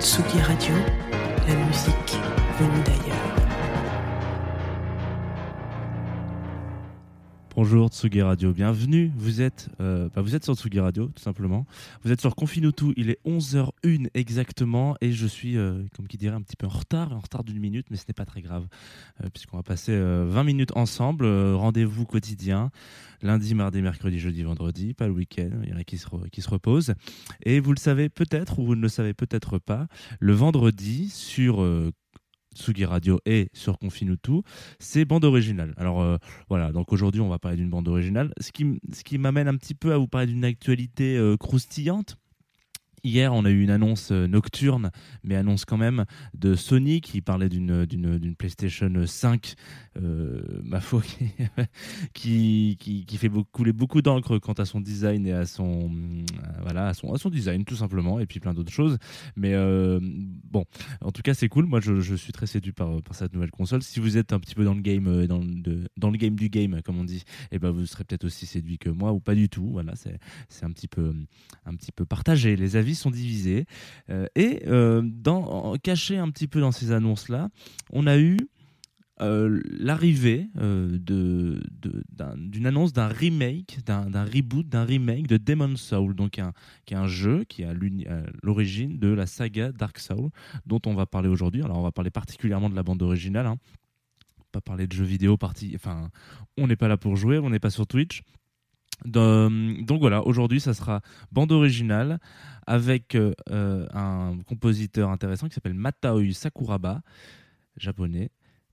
Tsugi Radio, la musique venue d'ailleurs. Bonjour Tsugi Radio, bienvenue. Vous êtes, euh, bah, vous êtes sur Tsugi Radio, tout simplement. Vous êtes sur Confinutu, il est 11h01 exactement, et je suis, euh, comme qui dirait, un petit peu en retard, en retard d'une minute, mais ce n'est pas très grave, euh, puisqu'on va passer 20 minutes ensemble. Rendez-vous quotidien, lundi, mardi, mercredi, jeudi, vendredi, pas le week-end, il y en a qui se, qui se reposent. Et vous le savez peut-être, ou vous ne le savez peut-être pas, le vendredi, sur Tsugi Radio et sur Confinutu, c'est bande originale. Alors euh, voilà, donc aujourd'hui on va parler d'une bande originale, ce qui, m'amène un petit peu à vous parler d'une actualité euh, croustillante Hier, on a eu une annonce euh, nocturne, mais annonce quand même, de Sony qui parlait d'une PlayStation 5, euh, ma foi, qui, qui, qui, fait couler beaucoup d'encre quant à son design et à son, euh, voilà, à son, à son design, tout simplement, et puis plein d'autres choses. Mais bon, en tout cas, c'est cool. Moi, je, je, suis très séduit par, par cette nouvelle console. Si vous êtes un petit peu dans le game, dans, de, dans le game du game, comme on dit, et eh ben, vous serez peut-être aussi séduit que moi, ou pas du tout. Voilà, c'est un petit peu, un petit peu partagé. Les avis sont divisés. Euh, et euh, dans, caché un petit peu dans ces annonces-là, on a eu euh, l'arrivée d'une annonce d'un remake, d'un, reboot, d'un remake de Demon Soul, donc un, qui est un jeu qui est à l'origine de la saga Dark Soul, dont on va parler aujourd'hui. Alors on va parler particulièrement de la bande originale, hein. pas parler de jeux vidéo, partie, enfin, on n'est pas là pour jouer, on n'est pas sur Twitch. Donc voilà, aujourd'hui ça sera bande originale avec euh, euh, un compositeur intéressant qui s'appelle Mataoi Sakuraba, japonais.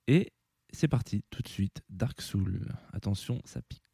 Et c'est parti tout de suite, Dark Soul. Attention, ça pique.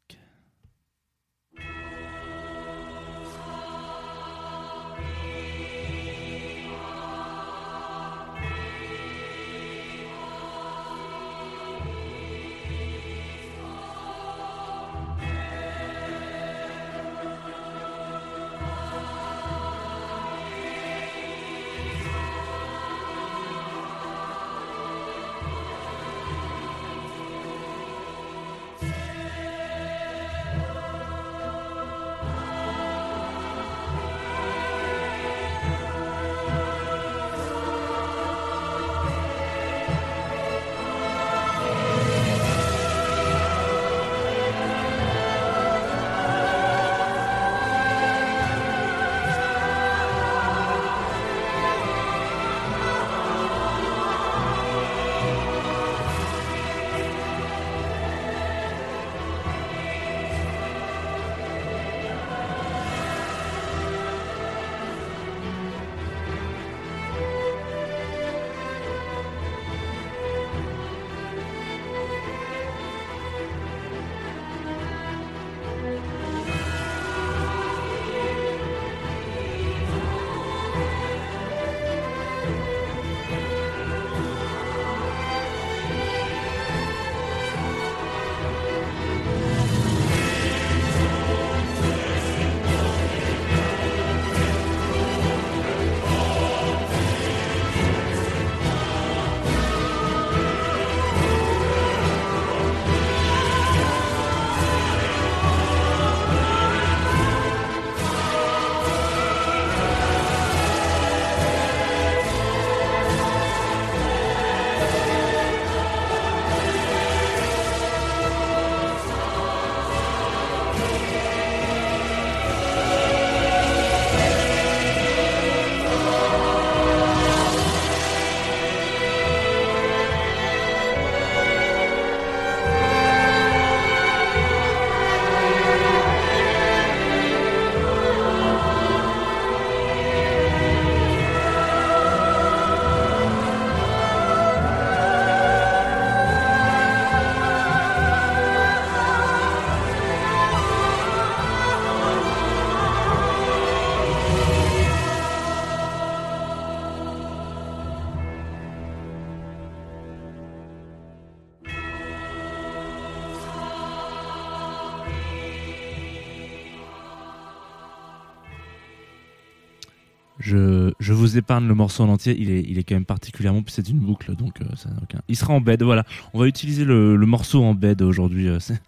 Je, je vous épargne le morceau en entier. Il est, il est quand même particulièrement. C'est une boucle, donc euh, ça aucun. Il sera en bed. Voilà. On va utiliser le, le morceau en bed aujourd'hui. euh, c'est-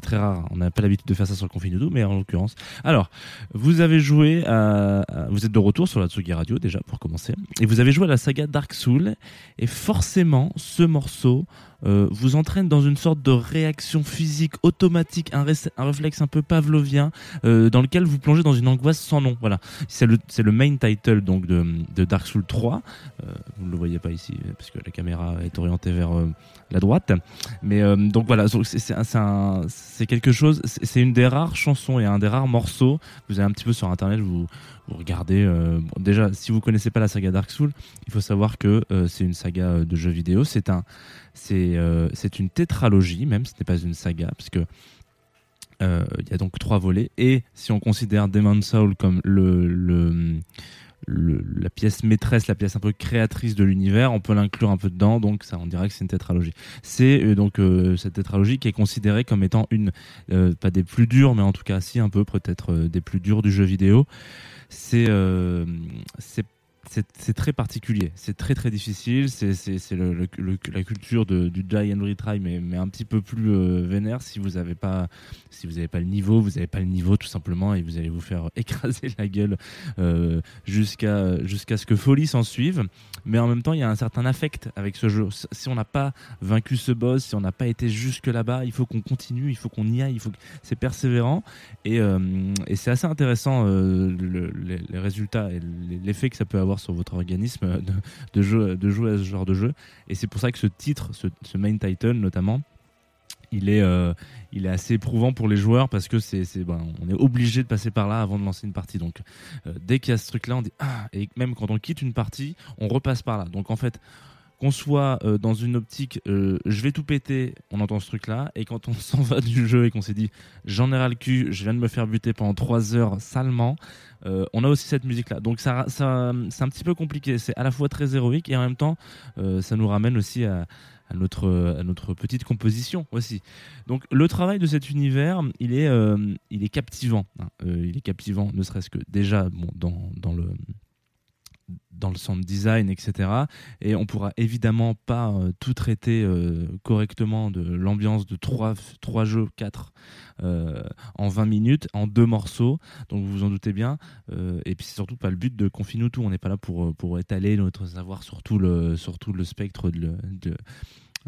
très rare. On n'a pas l'habitude de faire ça sur le Confinudo, mais en l'occurrence. Alors, vous avez joué à, Vous êtes de retour sur la Tsugi Radio déjà pour commencer, et vous avez joué à la saga Dark Soul. Et forcément, ce morceau euh, vous entraîne dans une sorte de réaction physique automatique, un réflexe un peu pavlovien, euh, dans lequel vous plongez dans une angoisse sans nom. Voilà, c'est le, c'est le main title donc de, Dark Souls 3. Euh, vous ne le voyez pas ici parce que la caméra est orientée vers euh, la droite. Mais euh, donc voilà, c'est- quelque chose. C'est une des rares chansons et un des rares morceaux. Vous allez un petit peu sur internet, vous, regardez. déjà, si vous connaissez pas la saga Dark Souls, il faut savoir que c'est une saga de jeux vidéo. C'est un, c'est une tétralogie, même ce n'est pas une saga, parce il y a donc trois volets. Et si on considère Demon Soul comme le, la pièce maîtresse, la pièce un peu créatrice de l'univers, on peut l'inclure un peu dedans. Donc ça, on dirait que c'est une tétralogie. C'est euh, donc euh, cette tétralogie qui est considérée comme étant une, euh, pas des plus dures, mais en tout cas si un peu peut-être euh, des plus dures du jeu vidéo. C'est c'est très particulier, c'est très très difficile, c'est la culture du die and retry mais un petit peu plus euh, vénère si vous avez pas si pas le niveau, vous avez pas le niveau tout simplement et vous allez vous faire écraser la gueule euh, jusqu'à jusqu'à ce que folie s'en suive. Mais en même temps, il y a un certain affect avec ce jeu. Si on n'a pas vaincu ce boss, si on n'a pas été jusque là-bas, il faut qu'on continue, il faut qu'on y aille, c'est persévérant et, euh, et c'est assez intéressant euh, le- les, les résultats et l'effet que ça peut avoir sur votre organisme de, de, jeu, de jouer à ce genre de jeu. Et c'est pour ça que ce titre, ce, main title notamment, il est, euh, il est assez éprouvant pour les joueurs parce que c'est, c'est, ben, on est obligé de passer par là avant de lancer une partie. Donc, euh, dès qu'il y a ce truc-là, on dit ah, et même quand on quitte une partie, on repasse par là. Donc, en fait, qu'on soit euh, dans une optique, euh, je vais tout péter, on entend ce truc-là, et quand on s'en va du jeu et qu'on s'est dit, j'en ai ras le cul, je viens de me faire buter pendant trois heures salement, euh, on a aussi cette musique-là. Donc ça, ça, c'est un petit peu compliqué. C'est à la fois très héroïque et en même temps, ça nous ramène aussi à, notre, petite composition aussi. Donc le travail de cet univers, il est, il est captivant. hein. Il est captivant, ne serait-ce que déjà bon, dans, dans le dans le sound design, etc. Et on pourra évidemment pas euh, tout traiter euh, correctement de l'ambiance de trois, trois jeux, quatre, euh, en 20 minutes, en deux morceaux. Donc vous vous en doutez bien. Et puis c'est surtout pas le but de confiner tout. On n'est pas là pour, pour étaler notre savoir sur tout le, sur tout le spectre de,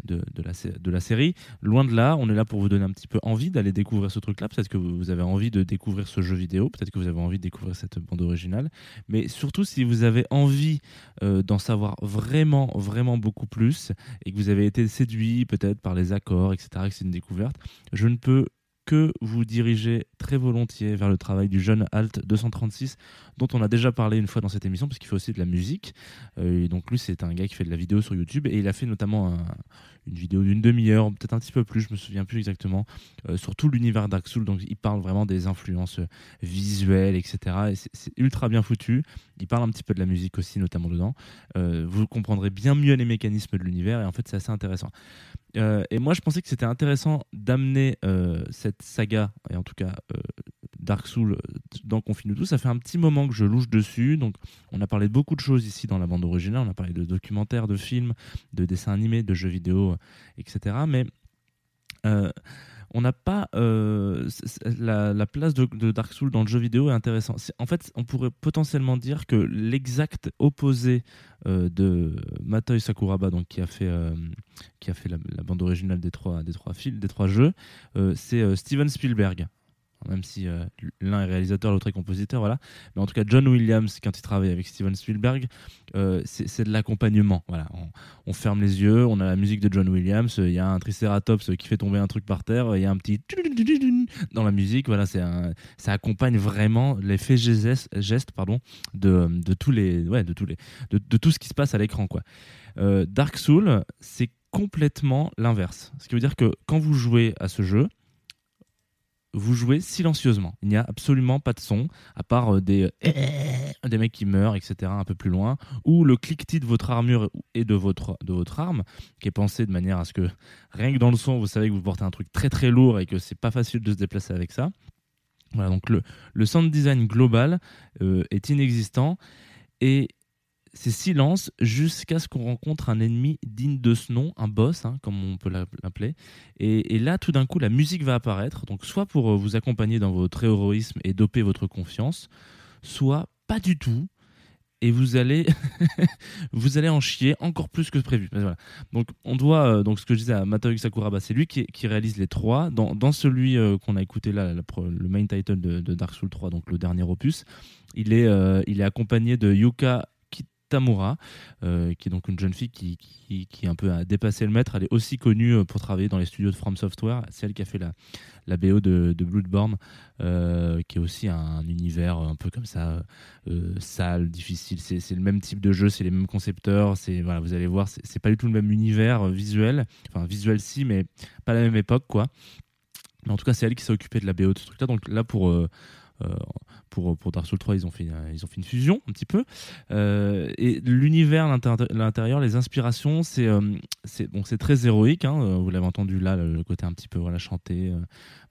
de, la série. Loin de là, on est là pour vous donner un petit peu envie d'aller découvrir ce truc-là. Peut-être que vous avez envie de découvrir ce jeu vidéo, peut-être que vous avez envie de découvrir cette bande originale. Mais surtout, si vous avez envie euh, d'en savoir vraiment, vraiment beaucoup plus et que vous avez été séduit peut-être par les accords, etc., et que c'est une découverte, je ne peux que vous diriger très volontiers vers le travail du jeune Alt 236 dont on a déjà parlé une fois dans cette émission parce qu'il fait aussi de la musique. Euh, et donc lui c'est un gars qui fait de la vidéo sur YouTube et il a fait notamment un- une vidéo d'une demi-heure peut-être un petit peu plus je me souviens plus exactement euh, sur tout l'univers Dark Souls. Donc il parle vraiment des influences visuelles etc et c'est- ultra bien foutu. Il parle un petit peu de la musique aussi notamment dedans. Euh, vous comprendrez bien mieux les mécanismes de l'univers et en fait c'est assez intéressant euh, et moi, je pensais que c'était intéressant d'amener euh, cette saga, et en tout cas euh, Dark Souls, dans Confine. Ça fait un petit moment que je louche dessus. Donc, on a parlé de beaucoup de choses ici dans la bande originale. On a parlé de documentaires, de films, de dessins animés, de jeux vidéo, etc. Mais on n'a pas euh, la, la place de, Dark Souls dans le jeu vidéo est intéressant. C'est- En fait, on pourrait potentiellement dire que l'exact opposé euh, de Matoi Sakuraba, donc qui a fait euh, qui a fait la, la bande originale des trois des trois films, des trois jeux, c'est Steven Spielberg. Même si euh, l'un est réalisateur, l'autre est compositeur, voilà. Mais en tout cas, John Williams, quand il travaille avec Steven Spielberg, euh, c'est de l'accompagnement. Voilà, on, ferme les yeux, on a la musique de John Williams, il y a un Triceratops qui fait tomber un truc par terre, il y a un petit dans la musique. Voilà, c'est ça accompagne vraiment l'effet geste, pardon, de, de tous les, ouais, de tous les, de, de tout ce qui se passe à l'écran, quoi. Euh, Dark Souls, c'est complètement l'inverse. Ce qui veut dire que quand vous jouez à ce jeu, vous jouez silencieusement. Il n'y a absolument pas de son, à part euh, des, euh, des mecs qui meurent, etc., un peu plus loin, ou le cliquetis de votre armure et de votre, de votre arme, qui est pensé de manière à ce que, rien que dans le son, vous savez que vous portez un truc très très lourd et que c'est pas facile de se déplacer avec ça. Voilà, donc le, le sound design global euh, est inexistant. Et c'est silence jusqu'à ce qu'on rencontre un ennemi digne de ce nom, un boss, hein, comme on peut l'appeler. Et, là, tout d'un coup, la musique va apparaître. Donc, soit pour euh, vous accompagner dans votre héroïsme et doper votre confiance, soit pas du tout et vous allez vous allez en chier encore plus que prévu. Donc on doit euh, donc ce que je disais à Matoyu Sakuraba, c'est lui qui, réalise les trois. Dans, celui euh, qu'on a écouté là, le main title de, Dark Souls 3, donc le dernier opus, il est il est accompagné de Yuka Tamura, euh, qui est donc une jeune fille qui, qui, un peu a dépassé le maître. Elle est aussi connue euh, pour travailler dans les studios de From Software. C'est elle qui a fait la, BO de, Bloodborne, euh, qui est aussi un, univers un peu comme ça, sale, difficile. C'est le même type de jeu, c'est les mêmes concepteurs. C'est voilà, vous allez voir, c'est pas du tout le même univers visuel. Enfin, visuel si, mais pas la même époque, quoi. Mais en tout cas, c'est elle qui s'est occupée de la BO de ce truc-là. Donc là, pour pour, pour Dark Souls 3, ils ont fait, ils ont fait une fusion un petit peu. Euh, et l'univers, l'intérieur, les inspirations, c'est euh, c'est bon, très héroïque. Hein, vous l'avez entendu là, le côté un petit peu voilà, chanté, euh,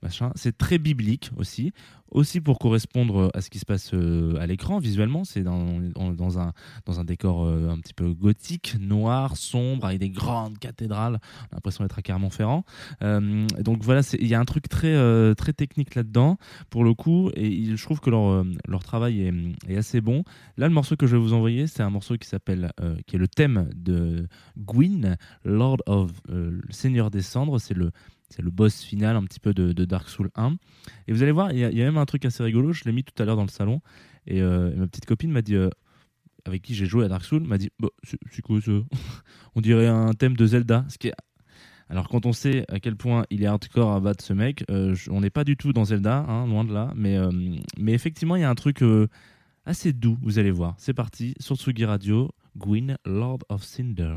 machin. C'est très biblique aussi aussi pour correspondre à ce qui se passe euh, à l'écran visuellement. C'est dans, dans, un, dans un décor euh, un petit peu gothique, noir, sombre, avec des grandes cathédrales. On a l'impression d'être à Clermont-Ferrand. Euh, donc voilà, il y a un truc très, très technique là-dedans, pour le coup, et je trouve que leur, leur travail est, assez bon. Là, le morceau que je vais vous envoyer, c'est un morceau qui s'appelle, qui est le thème de Gwyn, Lord of Seigneur des Cendres. C'est le c'est le boss final un petit peu de, Dark Souls 1. Et vous allez voir, il y, a même un truc assez rigolo. Je l'ai mis tout à l'heure dans le salon. Et, euh, ma petite copine m'a dit, euh, avec qui j'ai joué à Dark Souls, m'a dit bah, C'est quoi ça? On dirait un thème de Zelda. Ce qui est... Alors, quand on sait à quel point il est hardcore à battre ce mec, euh, on n'est pas du tout dans Zelda, hein, loin de là. Mais, mais effectivement, il y a un truc assez doux, vous allez voir. C'est parti sur Tsugi Radio, Gwyn, Lord of Cinder.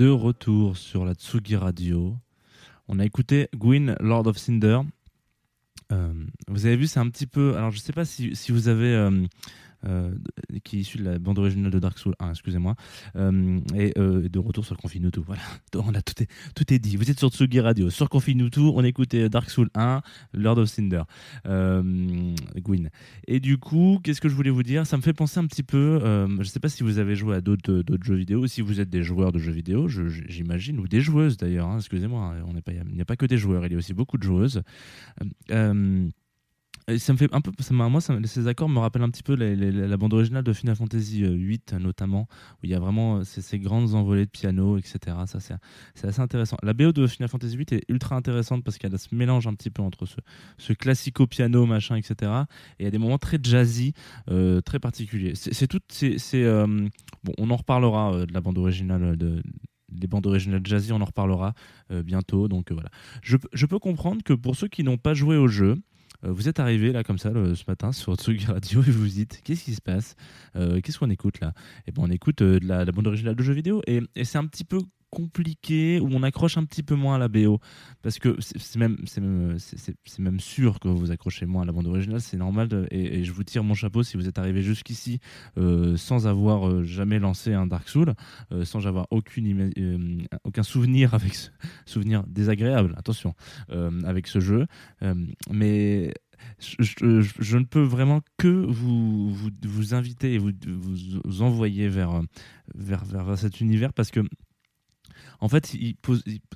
De retour sur la Tsugi Radio. On a écouté Gwyn, Lord of Cinder. Euh, vous avez vu, c'est un petit peu. Alors, je sais pas si, si vous avez. euh, qui est issu de la bande originale de Dark Souls 1, excusez-moi, euh, et euh, de retour sur Confinutu. Voilà, on a tout est, tout est dit. Vous êtes sur Tsugi Radio, sur Confinutu, on écoutait Dark Souls 1, Lord of Cinder, euh, Gwyn. Et du coup, qu'est-ce que je voulais vous dire? Ça me fait penser un petit peu, euh, je sais pas si vous avez joué à d'autres jeux vidéo, si vous êtes des joueurs de jeux vidéo, j'imagine, ou des joueuses d'ailleurs, hein, excusez-moi, il n'y a pas que des joueurs, il y a aussi beaucoup de joueuses. Euh, ça me fait un peu, ça moi, ces accords me rappellent un petit peu les- les- la bande originale de Final Fantasy euh, VIII, notamment, où il y a vraiment euh, ces, grandes envolées de piano, etc. Ça, c'est assez intéressant. La BO de Final Fantasy VIII est ultra intéressante parce qu'elle a ce mélange un petit peu entre ce, ce classico piano, machin, etc. Et il y a des moments très jazzy, euh, très particuliers. C'est tout, c'est, euh, bon, on en reparlera euh, de la bande originale de des bandes originales jazzy, on en reparlera euh, bientôt. Donc euh, voilà. Je, peux comprendre que pour ceux qui n'ont pas joué au jeu, euh, vous êtes arrivé là comme ça ce matin sur Tsugi Radio et vous vous dites qu'est-ce qui se passe? Euh, Qu'est-ce qu'on écoute là? Et ben on écoute euh, de la, bande originale de jeux vidéo et c'est un petit peu compliqué où on accroche un petit peu moins à la BO parce que c'est même c'est même, même sûr que vous accrochez moins à la bande originale c'est normal et, je vous tire mon chapeau si vous êtes arrivé jusqu'ici euh, sans avoir euh, jamais lancé un Dark Soul euh, sans avoir aucune aucun souvenir avec ce souvenir désagréable attention avec ce jeu. Mais je, ne peux vraiment que vous, vous, vous inviter et vous, vous, envoyer vers, euh, vers, vers cet univers parce que en fait,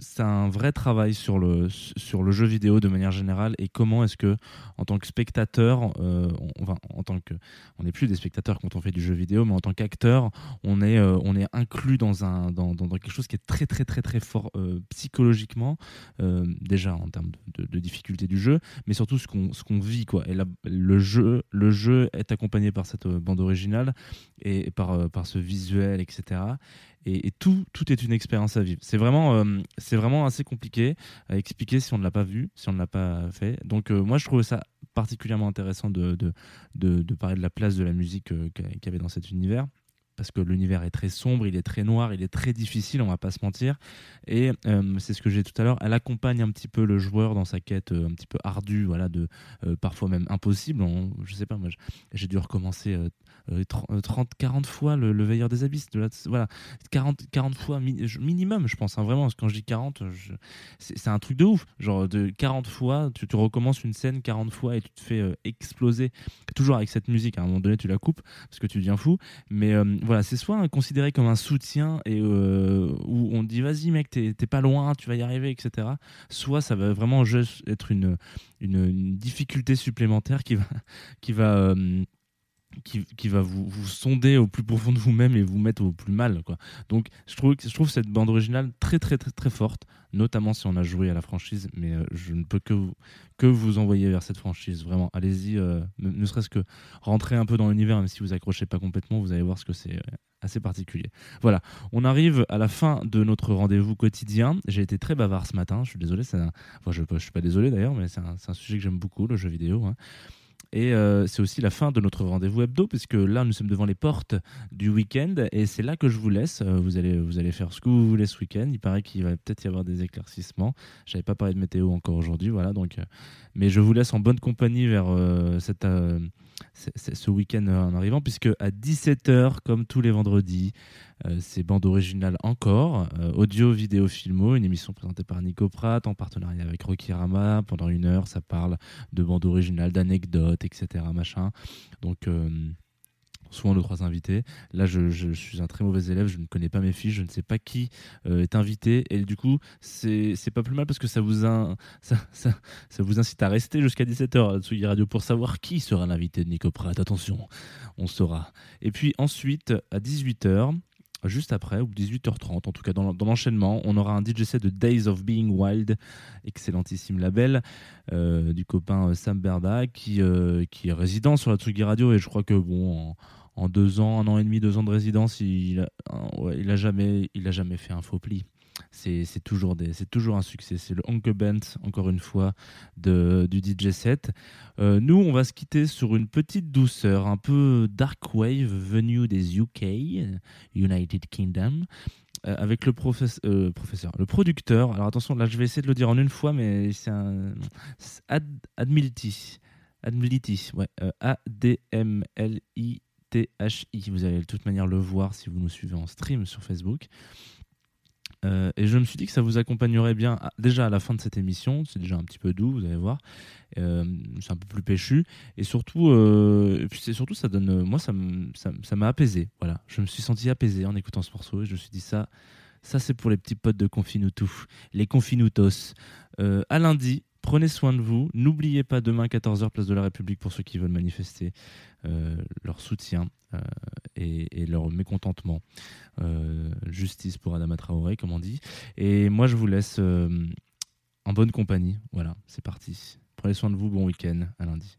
c'est un vrai travail sur le, sur le jeu vidéo de manière générale et comment est-ce que, en tant que spectateur, euh, on, enfin, en tant que, on n'est plus des spectateurs quand on fait du jeu vidéo, mais en tant qu'acteur, on est, euh, on est inclus dans un, dans, dans- quelque chose qui est très, très, très, très fort euh, psychologiquement, déjà en termes de, difficulté du jeu, mais surtout ce qu'on, ce qu'on vit, quoi. Et le jeu, le jeu est accompagné par cette bande originale et, et par, par ce visuel, etc et, tout, tout est une expérience à vivre. C'est vraiment, euh, c'est vraiment assez compliqué à expliquer si on ne l'a pas vu, si on ne l'a pas fait. Donc euh, moi, je trouve ça particulièrement intéressant de, de, de, de parler de la place de la musique euh, qu'il y avait dans cet univers. Parce que l'univers est très sombre, il est très noir, il est très difficile, on va pas se mentir. Et euh, c'est ce que j'ai dit tout à l'heure, elle accompagne un petit peu le joueur dans sa quête euh, un petit peu ardue, voilà, de euh, parfois même impossible. On- je sais pas, moi, j'ai dû recommencer euh, euh, 30, 30, 40 fois le, le veilleur des abysses. Voilà, 40, 40 fois minimum, je pense. hein, vraiment, quand je dis 40, je- c'est un truc de ouf. Genre, de 40 fois, tu, recommences une scène 40 fois et tu te fais exploser. Toujours avec cette musique. À un moment donné, tu la coupes parce que tu deviens fou. Mais voilà, c'est soit considéré comme un soutien et euh, où on dit vas-y, mec, t'es pas loin, tu vas y arriver, etc. Soit ça va vraiment juste être une, une, une difficulté supplémentaire qui va. Qui va euh, qui, qui va vous, vous sonder au plus profond de vous-même et vous mettre au plus mal. Quoi. Donc je trouve, je trouve cette bande originale très très très très forte, notamment si on a joué à la franchise, mais euh, je ne peux que vous, que vous envoyer vers cette franchise. Vraiment, allez-y, euh, ne, serait-ce que rentrer un peu dans l'univers, même si vous accrochez pas complètement, vous allez voir ce que c'est euh, assez particulier. Voilà, on arrive à la fin de notre rendez-vous quotidien. J'ai été très bavard ce matin, je suis désolé, un- je ne suis pas désolé d'ailleurs, mais c'est un, un sujet que j'aime beaucoup, le jeu vidéo. hein. Et euh, c'est aussi la fin de notre rendez-vous hebdo, puisque là, nous sommes devant les portes du week-end, et c'est là que je vous laisse. Euh, Vous allez, vous allez faire ce que vous voulez ce week-end. Il paraît qu'il va peut-être y avoir des éclaircissements. J'avais pas parlé de météo encore aujourd'hui, voilà. Donc, euh, mais je vous laisse en bonne compagnie vers cette, ce week-end euh, en arrivant, puisque à 17h, comme tous les vendredis, euh, c'est bande originale encore, euh, audio, vidéo, filmo, une émission présentée par Nico Pratt en partenariat avec Rocky Rama. Pendant une heure, ça parle de bande originale, d'anecdotes, etc. Machin. Donc, euh, souvent nos trois invités. Là, je, suis un très mauvais élève, je ne connais pas mes fiches, je ne sais pas qui euh, est invité. Et du coup, c'est pas plus mal parce que ça vous, ça, ça, vous incite à rester jusqu'à 17h à Tsugi Radio pour savoir qui sera l'invité de Nico Pratt. Attention, on saura. Et puis ensuite, à 18h, juste après, ou 18h30, en tout cas dans l'en- dans l'enchaînement, on aura un DJ de Days of Being Wild, excellentissime label, euh, du copain euh, Sam Berda, qui, qui est résident sur la Tsugi Radio, et je crois que bon, en deux ans, un an et demi, deux ans de résidence, il a, euh, ouais, il a, jamais, jamais fait un faux pli. C'est toujours, toujours un succès. C'est le Honke Band, encore une fois, de, du DJ set. Euh, nous, on va se quitter sur une petite douceur, un peu dark wave venue des UK, United Kingdom. euh, avec le euh, professeur, le producteur. Alors attention, là je vais essayer de le dire en une fois, mais c'est un Ad, Admiliti. Admiliti, ouais. euh, Vous allez de toute manière le voir si vous nous suivez en stream sur Facebook. Euh, et je me suis dit que ça vous accompagnerait bien déjà à la fin de cette émission. C'est déjà un petit peu doux, vous allez voir. Euh, c'est un peu plus péchu. Et surtout, euh, surtout, ça donne. Moi, ça m'a apaisé. Voilà. Je me suis senti apaisé en écoutant ce morceau et je me suis dit ça. Ça, c'est pour les petits potes de Confinutu, les Confinutos. Euh, à lundi, prenez soin de vous. N'oubliez pas demain, 14h, place de la République, pour ceux qui veulent manifester euh, leur soutien euh, et, leur mécontentement. Euh, justice pour Adama Traoré, comme on dit. Et moi, je vous laisse en bonne compagnie. Voilà, c'est parti. Prenez soin de vous. Bon week-end. À lundi.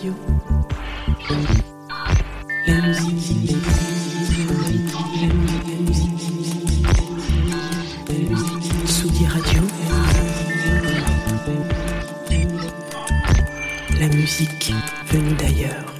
Radio. La musique. Tsugi Radio. La musique venue d'ailleurs.